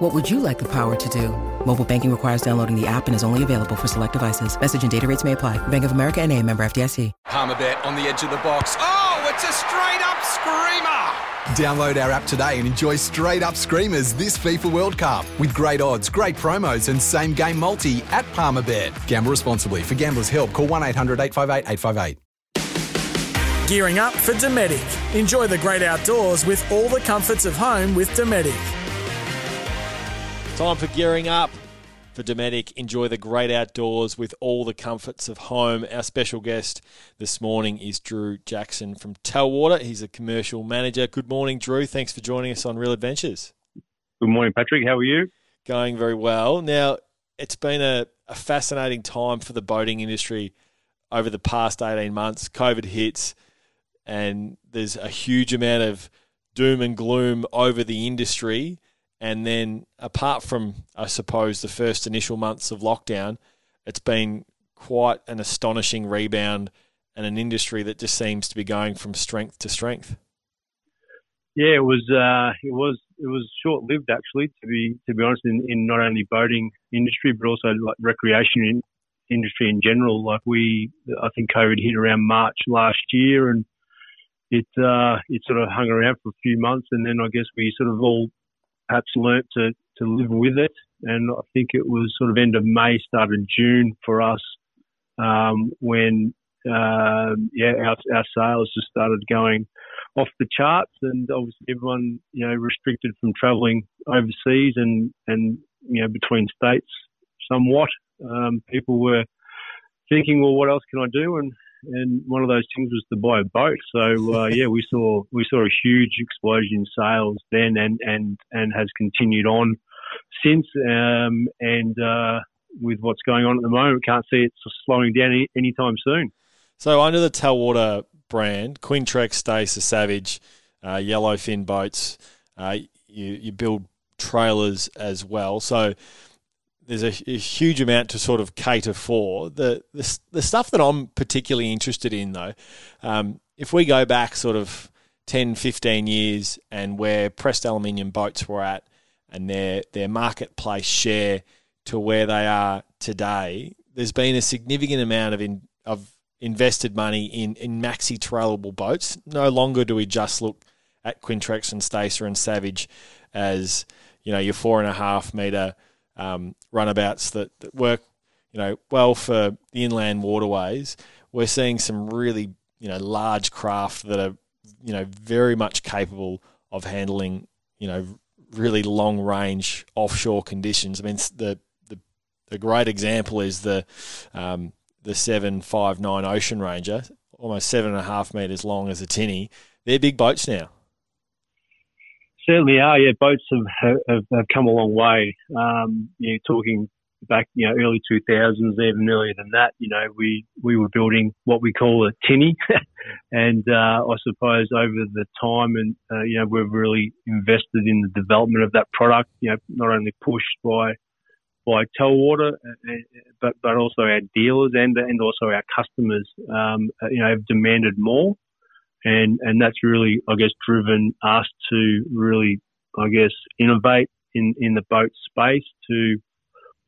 What would you like the power to do? Mobile banking requires downloading the app and is only available for select devices. Message and data rates may apply. Bank of America and a member FDIC. Palmerbet on the edge of the box. Oh, it's a straight up screamer! Download our app today and enjoy straight up screamers this FIFA World Cup with great odds, great promos, and same game multi at Palmerbet. Gamble responsibly. For gamblers' help, call 1 800 858 858. Gearing up for Dometic. Enjoy the great outdoors with all the comforts of home with Dometic. Time for gearing up for Dometic. Enjoy the great outdoors with all the comforts of home. Our special guest this morning is Drew Jackson from Telwater. He's a commercial manager. Good morning, Drew. Thanks for joining us on Real Adventures. Good morning, Patrick. How are you? Going very well. Now, it's been a, a fascinating time for the boating industry over the past 18 months. COVID hits, and there's a huge amount of doom and gloom over the industry and then, apart from, I suppose, the first initial months of lockdown, it's been quite an astonishing rebound and an industry that just seems to be going from strength to strength. Yeah, it was uh, it was it was short lived actually to be to be honest in, in not only boating industry but also like recreation in, industry in general. Like we, I think COVID hit around March last year and it uh, it sort of hung around for a few months and then I guess we sort of all perhaps learnt to, to live with it. And I think it was sort of end of May, start of June for us um, when uh, yeah our, our sales just started going off the charts, and obviously everyone you know restricted from travelling overseas and and you know between states somewhat. Um, people were thinking, well, what else can I do? And and one of those things was to buy a boat. So uh, yeah, we saw we saw a huge explosion in sales then, and and and has continued on since. Um, and uh, with what's going on at the moment, can't see it slowing down any, anytime soon. So under the Telwater brand, Quintrex, Stacer, Savage, uh, Yellowfin boats, uh, you you build trailers as well. So there's a, a, huge amount to sort of cater for. The, the, the stuff that I'm particularly interested in, though, um, if we go back sort of 10, 15 years and where pressed aluminium boats were at and their, their marketplace share to where they are today, there's been a significant amount of, in, of invested money in, in maxi trailable boats. No longer do we just look at Quintrex and Stacer and Savage as, you know, your four and a half metre – um, runabouts that, that work, you know, well for the inland waterways. We're seeing some really, you know, large craft that are, you know, very much capable of handling, you know, really long range offshore conditions. I mean, the the, the great example is the um, the seven five nine Ocean Ranger, almost seven and a half meters long as a tinny. They're big boats now certainly are. Yeah, boats have have, have come a long way. Um, you know, talking back, you know, early 2000s, even earlier than that, you know, we, we were building what we call a tinny. and, uh, I suppose over the time and, uh, you know, we've really invested in the development of that product, you know, not only pushed by, by Telwater, uh, uh, but, but also our dealers and, and also our customers, um, you know, have demanded more and and that's really, I guess, driven us to really, I guess, innovate in in the boat space to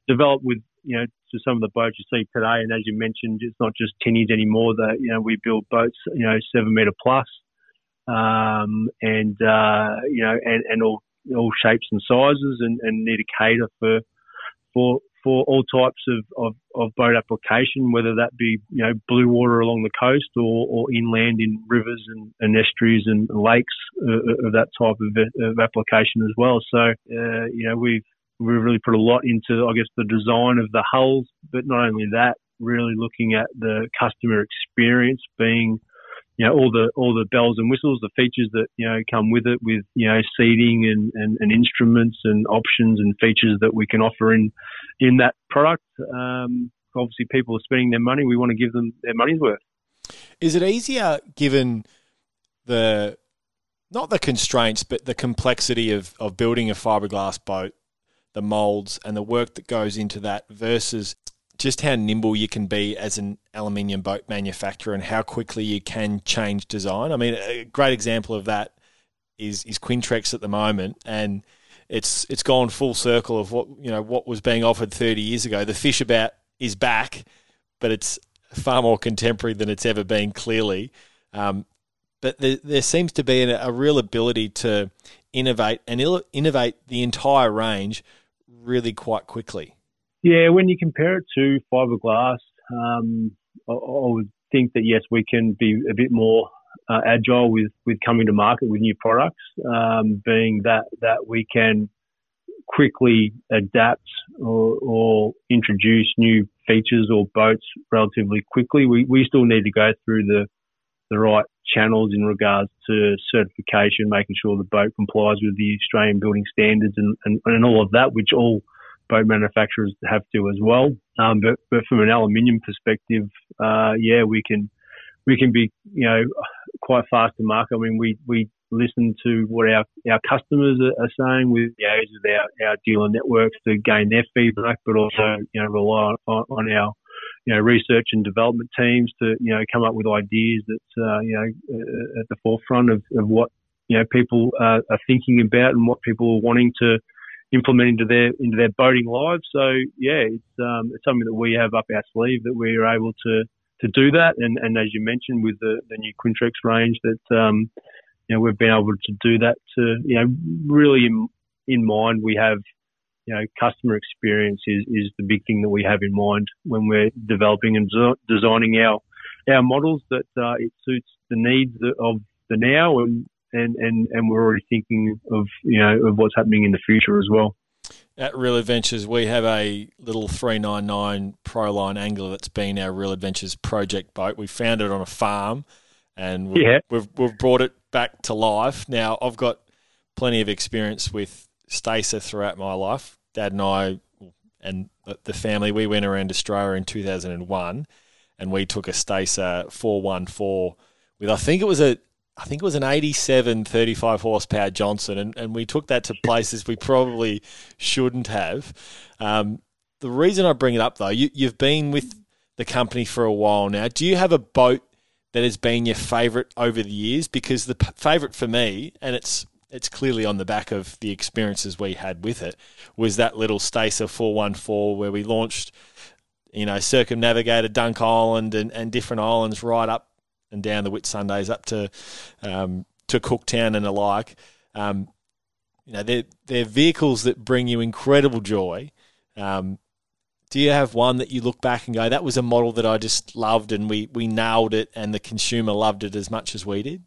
develop with you know to some of the boats you see today. And as you mentioned, it's not just tinnies anymore. That you know we build boats, you know, seven meter plus, um, and uh, you know, and and all all shapes and sizes, and, and need to cater for for for all types of, of, of, boat application, whether that be you know blue water along the coast or, or inland in rivers and, and estuaries and lakes uh, of that type of, of, application as well. So uh, you know we've we've really put a lot into I guess the design of the hulls, but not only that, really looking at the customer experience being you know, all the all the bells and whistles, the features that you know come with it, with you know seating and, and, and instruments and options and features that we can offer in in that product. Um, obviously, people are spending their money. We want to give them their money's worth. Is it easier given the not the constraints, but the complexity of, of building a fiberglass boat, the molds and the work that goes into that versus just how nimble you can be as an aluminium boat manufacturer and how quickly you can change design. I mean, a great example of that is is Quintrex at the moment, and it's it's gone full circle of what you know what was being offered 30 years ago. The Fishabout is back, but it's far more contemporary than it's ever been. Clearly, um, but there, there seems to be a, a real ability to innovate and innovate the entire range really quite quickly. Yeah, when you compare it to fiberglass, um, I, I, would think that yes, we can be a bit more uh, agile with, with coming to market with new products, um, being that that we can quickly adapt or, or, introduce new features or boats relatively quickly. We, we still need to go through the the right channels in regards to certification, making sure the boat complies with the Australian building standards and, and, and all of that, which all boat manufacturers have to as well. Um, but, but from an aluminium perspective, uh, yeah, we can, we can be, you know, quite fast to market. I mean, we, we listen to what our, our customers are, are saying with the aids of our, our dealer networks to gain their feedback, but also, you know, rely on, on our you know, research and development teams to, you know, come up with ideas that, uh, you know, uh, at the forefront of, of what, you know, people uh, are thinking about and what people are wanting to implement into their, into their boating lives. So yeah, it's, um, it's something that we have up our sleeve that we are able to, to do that. And, and as you mentioned with the, the new Quintrex range that, um, you know, we've been able to do that to, you know, really in, in mind, we have, you know, customer experience is, is the big thing that we have in mind when we're developing and designing our our models that uh, it suits the needs of the now and, and, and, and we're already thinking of you know of what's happening in the future as well. At Real Adventures, we have a little 399 Proline angler that's been our Real Adventures project boat. We found it on a farm and we've, yeah. we've, we've brought it back to life. Now, I've got plenty of experience with Stacer throughout my life. Dad and I and the family, we went around Australia in 2001 and we took a Stacer 414 with, I think it was a, I think it was an 87 35 horsepower Johnson, and, and we took that to places we probably shouldn't have. Um, the reason I bring it up though, you, you've been with the company for a while now. Do you have a boat that has been your favourite over the years? Because the p- favourite for me, and it's it's clearly on the back of the experiences we had with it, was that little Stacer 414 where we launched, you know, circumnavigated Dunk Island and, and different islands right up and down the Whitsundays up to um, to Cooktown and the like. Um, you know, they're, they're vehicles that bring you incredible joy. Um, do you have one that you look back and go, that was a model that I just loved and we, we nailed it and the consumer loved it as much as we did?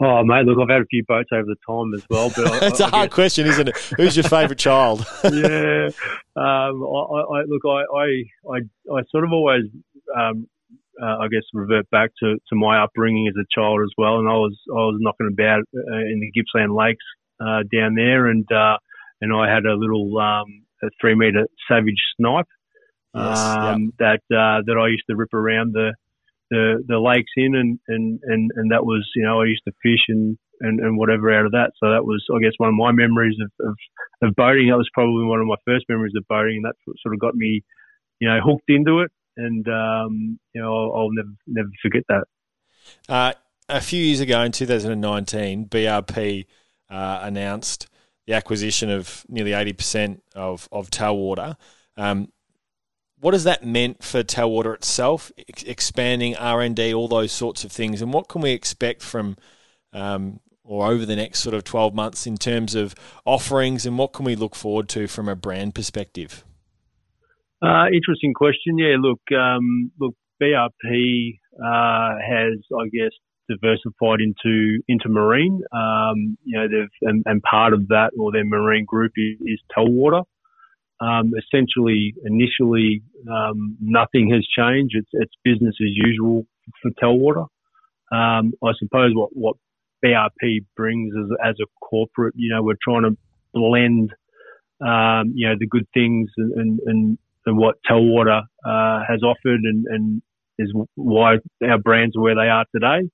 Oh, mate, look, I've had a few boats over the time as well. But it's I, a hard guess... question, isn't it? Who's your favourite child? yeah, um, I, I, look, I, I, I, sort of always, um, uh, I guess, revert back to, to my upbringing as a child as well. And I was, I was knocking about uh, in the Gippsland Lakes uh, down there, and uh, and I had a little um, a three metre Savage snipe yes, um, yep. that uh, that I used to rip around the the the lakes in, and and and and that was you know I used to fish and and, and whatever out of that. So that was I guess one of my memories of, of of boating. That was probably one of my first memories of boating, and that's what sort of got me you know hooked into it. And um, you know I'll, I'll never never forget that. Uh, a few years ago in 2019, BRP uh, announced the acquisition of nearly 80% of, of Telwater. Um, what has that meant for Telwater itself, ex- expanding R and D, all those sorts of things, and what can we expect from um, or over the next sort of twelve months in terms of offerings, and what can we look forward to from a brand perspective? Uh, interesting question. Yeah, look, um, look, BRP uh, has, I guess, diversified into into marine. Um, you know, they've and, and, part of that or their marine group is, is Telwater. Um, essentially, initially, um, nothing has changed. It's, it's, business as usual for Telwater. Um, I suppose what, what BRP brings as, as a corporate, you know, we're trying to blend, um, you know, the good things and, and, and, and what Telwater uh, has offered and, and, is why our brands are where they are today,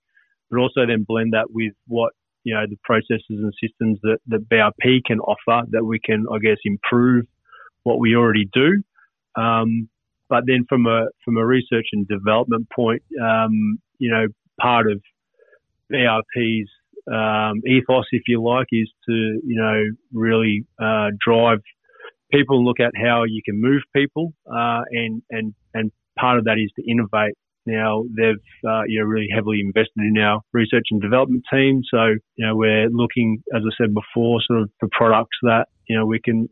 but also then blend that with what you know the processes and systems that that BRP can offer that we can I guess improve what we already do. Um, but then from a from a research and development point, um, you know, part of BRP's um, ethos, if you like, is to you know really uh, drive people look at how you can move people, uh, and and and part of that is to innovate. Now they've uh, you know really heavily invested in our research and development team, so you know we're looking, as I said before, sort of for products that you know we can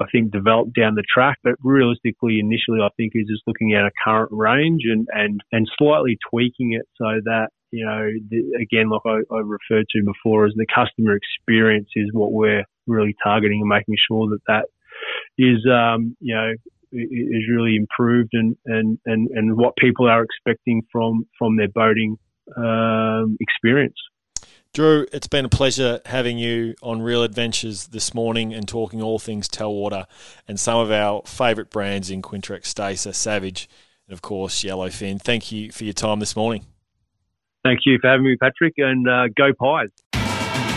I think, develop down the track. But realistically, initially, I think is just looking at a current range and, and, and slightly tweaking it so that, you know, the, again, like I, I, referred to before, as the customer experience is what we're really targeting and making sure that that is, um, you know, is really improved and, and, and, and what people are expecting from, from their boating um, experience. Drew, it's been a pleasure having you on Real Adventures this morning and talking all things Telwater and some of our favourite brands in Quintrex, Stacer, Savage, and of course Yellowfin. Thank you for your time this morning. Thank you for having me, Patrick, and uh, go Pies.